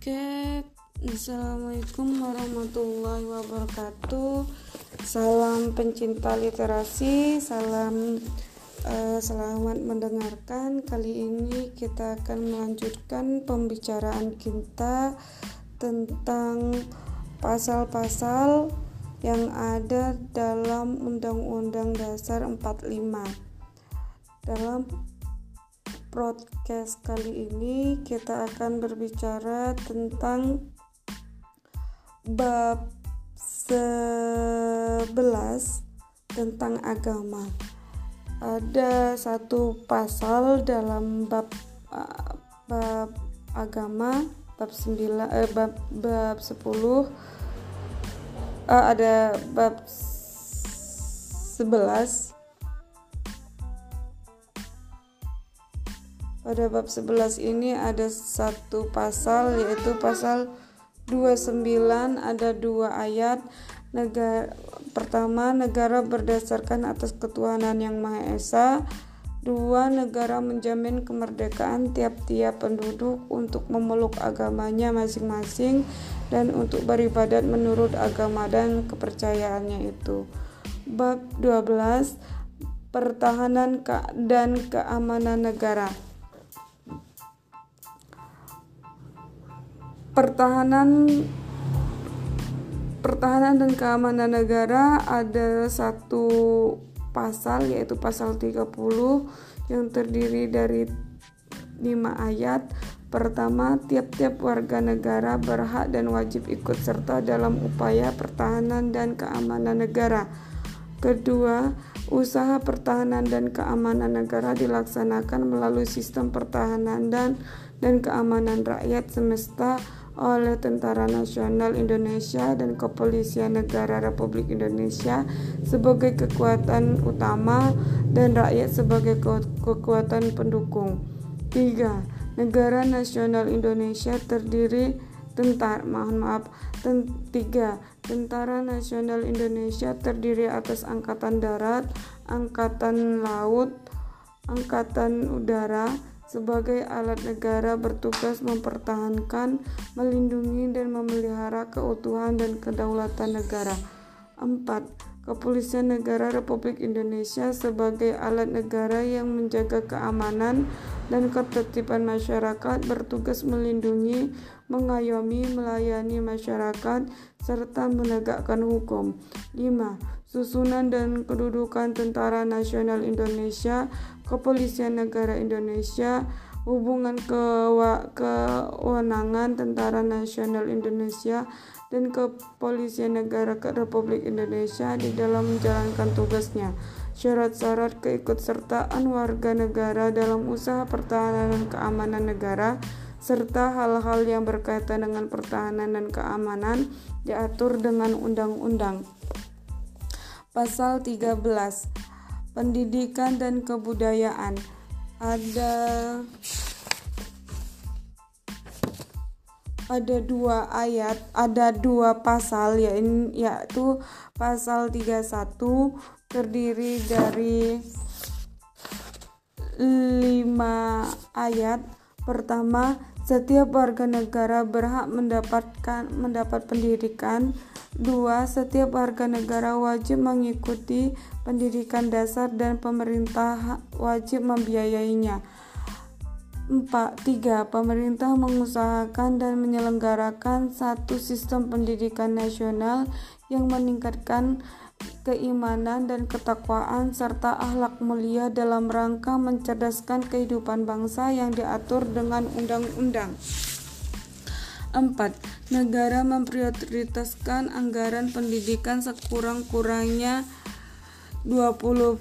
Oke, Assalamualaikum warahmatullahi wabarakatuh. Salam pencinta literasi, salam uh, selamat mendengarkan. Kali ini kita akan melanjutkan pembicaraan kita tentang pasal-pasal yang ada dalam Undang-Undang Dasar 45. Dalam podcast kali ini kita akan berbicara tentang bab 11 tentang agama. Ada satu pasal dalam bab bab agama bab 9 eh, bab bab 10 uh, ada bab 11 Pada bab 11 ini ada satu pasal yaitu pasal 29 ada dua ayat. Negara pertama negara berdasarkan atas ketuhanan yang Maha Esa. Dua negara menjamin kemerdekaan tiap-tiap penduduk untuk memeluk agamanya masing-masing dan untuk beribadat menurut agama dan kepercayaannya itu. Bab 12 pertahanan dan keamanan negara pertahanan pertahanan dan keamanan negara ada satu pasal yaitu pasal 30 yang terdiri dari 5 ayat. Pertama, tiap-tiap warga negara berhak dan wajib ikut serta dalam upaya pertahanan dan keamanan negara. Kedua, usaha pertahanan dan keamanan negara dilaksanakan melalui sistem pertahanan dan dan keamanan rakyat semesta oleh Tentara Nasional Indonesia dan Kepolisian Negara Republik Indonesia sebagai kekuatan utama dan rakyat sebagai ke kekuatan pendukung. 3. Negara Nasional Indonesia terdiri tentara mohon maaf tiga Tentara Nasional Indonesia terdiri atas angkatan darat, angkatan laut, angkatan udara, sebagai alat negara bertugas mempertahankan, melindungi dan memelihara keutuhan dan kedaulatan negara. 4. Kepolisian Negara Republik Indonesia sebagai alat negara yang menjaga keamanan dan ketertiban masyarakat bertugas melindungi, mengayomi, melayani masyarakat serta menegakkan hukum. 5. Susunan dan kedudukan Tentara Nasional Indonesia Kepolisian Negara Indonesia, hubungan kewenangan Tentara Nasional Indonesia dan Kepolisian Negara Republik Indonesia di dalam menjalankan tugasnya. Syarat-syarat keikutsertaan warga negara dalam usaha pertahanan dan keamanan negara serta hal-hal yang berkaitan dengan pertahanan dan keamanan diatur dengan undang-undang. Pasal 13 pendidikan dan kebudayaan ada ada dua ayat, ada dua pasal yaitu pasal 31 terdiri dari lima ayat. Pertama, setiap warga negara berhak mendapatkan mendapat pendidikan Dua, setiap warga negara wajib mengikuti pendidikan dasar dan pemerintah wajib membiayainya. Empat, tiga, Pemerintah mengusahakan dan menyelenggarakan satu sistem pendidikan nasional yang meningkatkan keimanan dan ketakwaan serta akhlak mulia dalam rangka mencerdaskan kehidupan bangsa yang diatur dengan undang-undang. 4. Negara memprioritaskan anggaran pendidikan sekurang-kurangnya 20%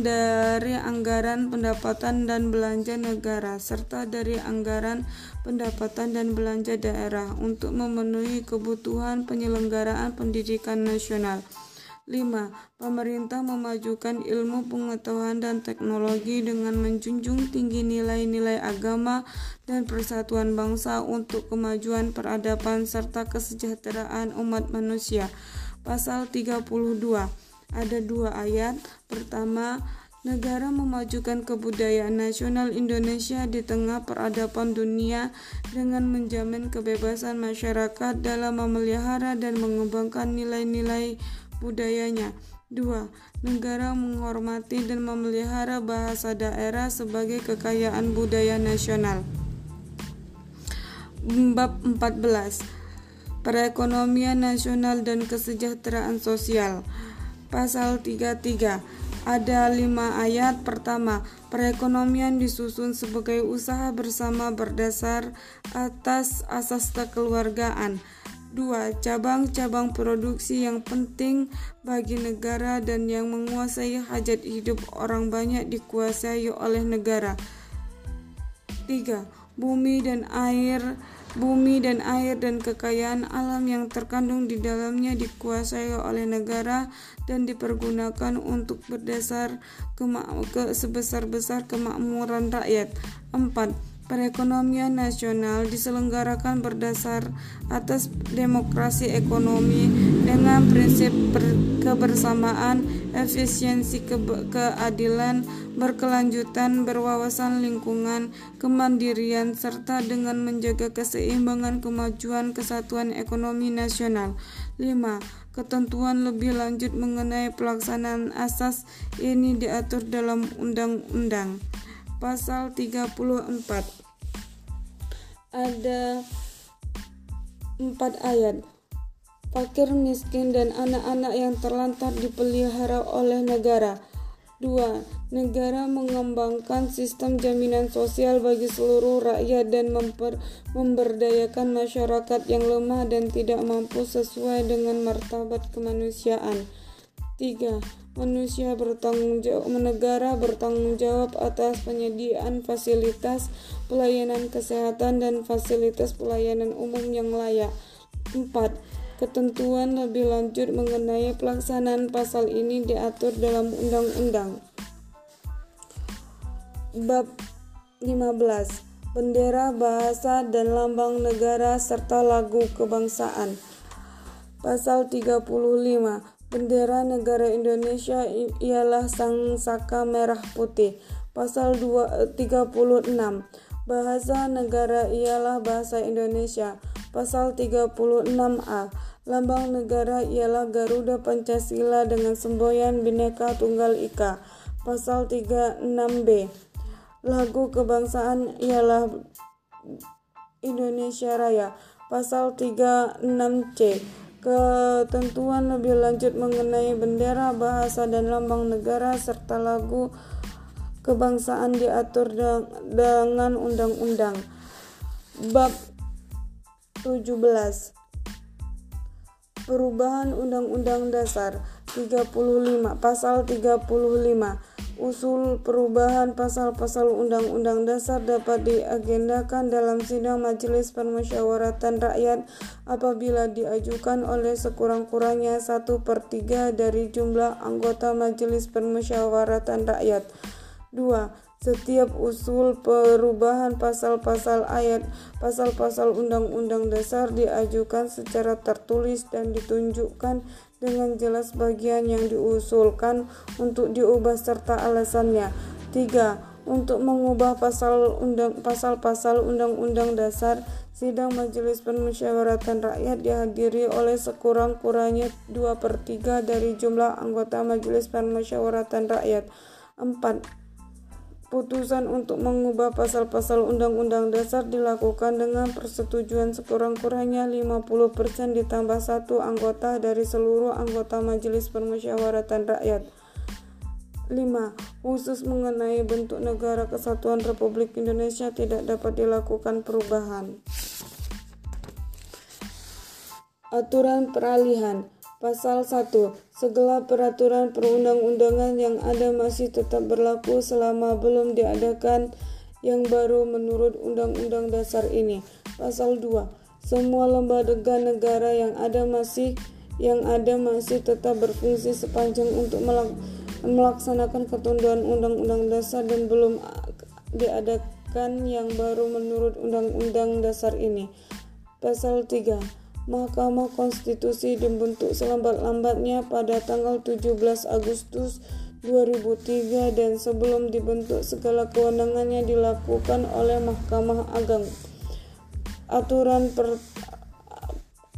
dari anggaran pendapatan dan belanja negara serta dari anggaran pendapatan dan belanja daerah untuk memenuhi kebutuhan penyelenggaraan pendidikan nasional. 5. Pemerintah memajukan ilmu pengetahuan dan teknologi dengan menjunjung tinggi nilai-nilai agama dan persatuan bangsa untuk kemajuan peradaban serta kesejahteraan umat manusia. Pasal 32 ada dua ayat. Pertama, Negara memajukan kebudayaan nasional Indonesia di tengah peradaban dunia dengan menjamin kebebasan masyarakat dalam memelihara dan mengembangkan nilai-nilai budayanya. 2. Negara menghormati dan memelihara bahasa daerah sebagai kekayaan budaya nasional. Bab 14. Perekonomian nasional dan kesejahteraan sosial. Pasal 33 ada lima ayat. Pertama, perekonomian disusun sebagai usaha bersama berdasar atas asas kekeluargaan. Dua, cabang-cabang produksi yang penting bagi negara dan yang menguasai hajat hidup orang banyak dikuasai oleh negara. Tiga, bumi dan air Bumi dan air dan kekayaan alam yang terkandung di dalamnya dikuasai oleh negara dan dipergunakan untuk berdasar ke, sebesar-besar kemakmuran rakyat. 4. Perekonomian nasional diselenggarakan berdasar atas demokrasi ekonomi dengan prinsip kebersamaan, efisiensi, ke keadilan, berkelanjutan, berwawasan lingkungan, kemandirian, serta dengan menjaga keseimbangan kemajuan kesatuan ekonomi nasional. 5. Ketentuan lebih lanjut mengenai pelaksanaan asas ini diatur dalam undang-undang pasal 34 ada empat ayat fakir miskin dan anak-anak yang terlantar dipelihara oleh negara 2. Negara mengembangkan sistem jaminan sosial bagi seluruh rakyat dan memper, memberdayakan masyarakat yang lemah dan tidak mampu sesuai dengan martabat kemanusiaan. 3 manusia bertanggung jawab negara bertanggung jawab atas penyediaan fasilitas pelayanan kesehatan dan fasilitas pelayanan umum yang layak. 4. Ketentuan lebih lanjut mengenai pelaksanaan pasal ini diatur dalam undang-undang. Bab 15. Bendera, bahasa, dan lambang negara serta lagu kebangsaan. Pasal 35 Bendera negara Indonesia ialah sang saka merah putih. Pasal 2, 36. Eh, bahasa negara ialah bahasa Indonesia. Pasal 36A. Lambang negara ialah Garuda Pancasila dengan semboyan Bhinneka Tunggal Ika. Pasal 36B. Lagu kebangsaan ialah Indonesia Raya. Pasal 36C ketentuan lebih lanjut mengenai bendera, bahasa, dan lambang negara serta lagu kebangsaan diatur dengan undang-undang. Bab 17 Perubahan Undang-Undang Dasar 35 Pasal 35 Usul perubahan pasal-pasal Undang-Undang Dasar dapat diagendakan dalam sidang Majelis Permusyawaratan Rakyat apabila diajukan oleh sekurang-kurangnya satu per tiga dari jumlah anggota Majelis Permusyawaratan Rakyat. 2. Setiap usul perubahan pasal-pasal ayat, pasal-pasal undang-undang dasar diajukan secara tertulis dan ditunjukkan dengan jelas bagian yang diusulkan untuk diubah serta alasannya. 3. Untuk mengubah pasal pasal-pasal undang-undang dasar, sidang Majelis Permusyawaratan Rakyat dihadiri oleh sekurang-kurangnya 2 per 3 dari jumlah anggota Majelis Permusyawaratan Rakyat. 4 Putusan untuk mengubah pasal-pasal Undang-Undang Dasar dilakukan dengan persetujuan sekurang-kurangnya 50% ditambah satu anggota dari seluruh anggota Majelis Permusyawaratan Rakyat. 5. Khusus mengenai bentuk negara kesatuan Republik Indonesia tidak dapat dilakukan perubahan. Aturan peralihan Pasal 1. Segala peraturan perundang-undangan yang ada masih tetap berlaku selama belum diadakan yang baru menurut Undang-Undang Dasar ini. Pasal 2. Semua lembaga negara yang ada masih yang ada masih tetap berfungsi sepanjang untuk melaksanakan ketentuan Undang-Undang Dasar dan belum diadakan yang baru menurut Undang-Undang Dasar ini. Pasal 3 Mahkamah Konstitusi dibentuk selambat-lambatnya pada tanggal 17 Agustus 2003 dan sebelum dibentuk segala kewenangannya dilakukan oleh Mahkamah Agung. Aturan per,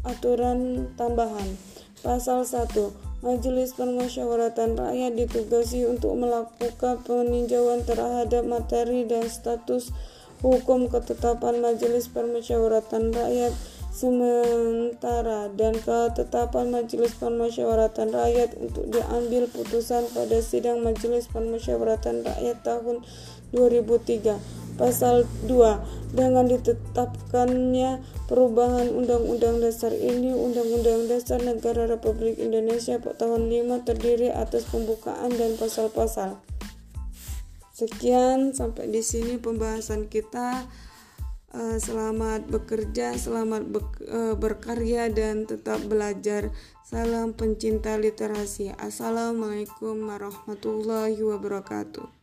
aturan tambahan Pasal 1 Majelis Permusyawaratan Rakyat ditugasi untuk melakukan peninjauan terhadap materi dan status hukum ketetapan Majelis Permusyawaratan Rakyat sementara dan ketetapan Majelis Permusyawaratan Rakyat untuk diambil putusan pada sidang Majelis Permusyawaratan Rakyat tahun 2003 pasal 2 dengan ditetapkannya perubahan Undang-Undang Dasar ini Undang-Undang Dasar Negara Republik Indonesia tahun 5 terdiri atas pembukaan dan pasal-pasal. Sekian sampai di sini pembahasan kita Eh, selamat bekerja, selamat eh, berkarya dan tetap belajar. Salam pencinta literasi. Assalamualaikum warahmatullahi wabarakatuh.